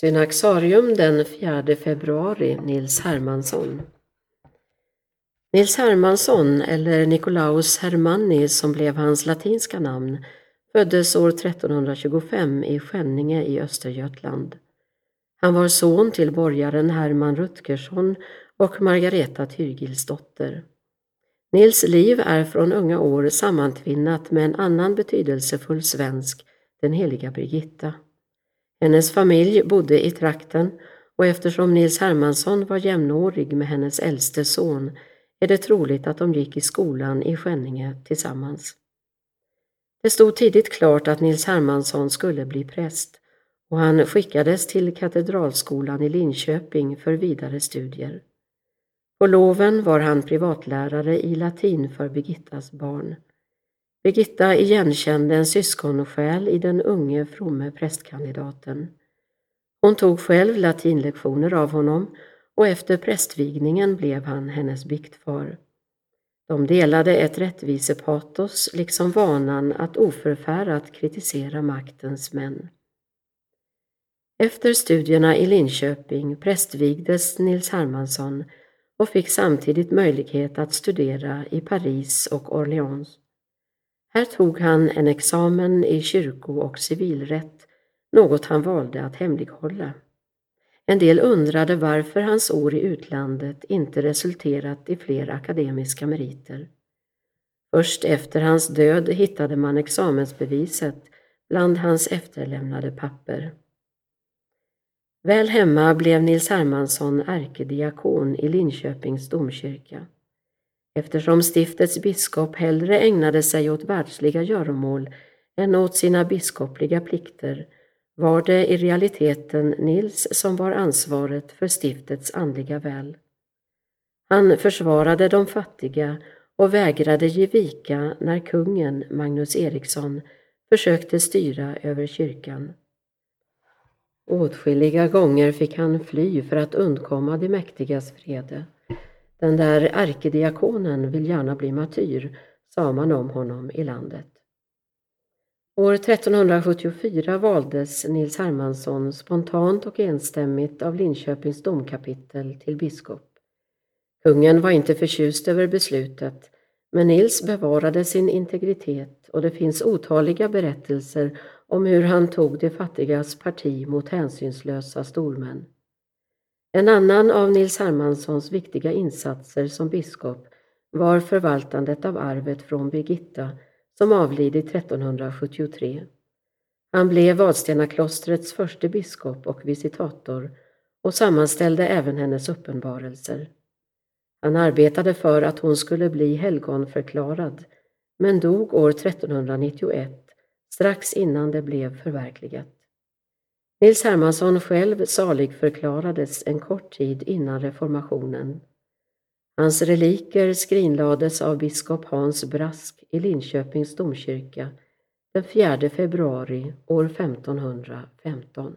Synaxarium den 4 februari Nils Hermansson Nils Hermansson, eller Nicolaus Hermanni som blev hans latinska namn, föddes år 1325 i Skänninge i Östergötland. Han var son till borgaren Herman Rutgersson och Margareta Tyrgilsdotter. Nils liv är från unga år sammantvinnat med en annan betydelsefull svensk, den heliga Birgitta. Hennes familj bodde i trakten och eftersom Nils Hermansson var jämnårig med hennes äldste son är det troligt att de gick i skolan i Skänninge tillsammans. Det stod tidigt klart att Nils Hermansson skulle bli präst och han skickades till Katedralskolan i Linköping för vidare studier. På loven var han privatlärare i latin för Birgittas barn. Birgitta igenkände en syskonsjäl i den unge fromme prästkandidaten. Hon tog själv latinlektioner av honom och efter prästvigningen blev han hennes biktfar. De delade ett rättvisepatos liksom vanan att oförfärat kritisera maktens män. Efter studierna i Linköping prästvigdes Nils Hermansson och fick samtidigt möjlighet att studera i Paris och Orléans. Här tog han en examen i kyrko och civilrätt, något han valde att hemlighålla. En del undrade varför hans år i utlandet inte resulterat i fler akademiska meriter. Först efter hans död hittade man examensbeviset bland hans efterlämnade papper. Väl hemma blev Nils Hermansson ärkediakon i Linköpings domkyrka. Eftersom stiftets biskop hellre ägnade sig åt världsliga göromål än åt sina biskopliga plikter var det i realiteten Nils som var ansvaret för stiftets andliga väl. Han försvarade de fattiga och vägrade ge vika när kungen, Magnus Eriksson, försökte styra över kyrkan. Åtskilliga gånger fick han fly för att undkomma de mäktigas vrede. Den där ärkediakonen vill gärna bli martyr, sa man om honom i landet. År 1374 valdes Nils Hermansson spontant och enstämmigt av Linköpings domkapitel till biskop. Kungen var inte förtjust över beslutet, men Nils bevarade sin integritet och det finns otaliga berättelser om hur han tog de fattigas parti mot hänsynslösa stormän. En annan av Nils Hermanssons viktiga insatser som biskop var förvaltandet av arvet från Birgitta som avlidit 1373. Han blev Vadstena-klostrets förste biskop och visitator och sammanställde även hennes uppenbarelser. Han arbetade för att hon skulle bli helgonförklarad men dog år 1391 strax innan det blev förverkligat. Nils Hermansson själv saligförklarades en kort tid innan reformationen. Hans reliker skrinlades av biskop Hans Brask i Linköpings domkyrka den 4 februari år 1515.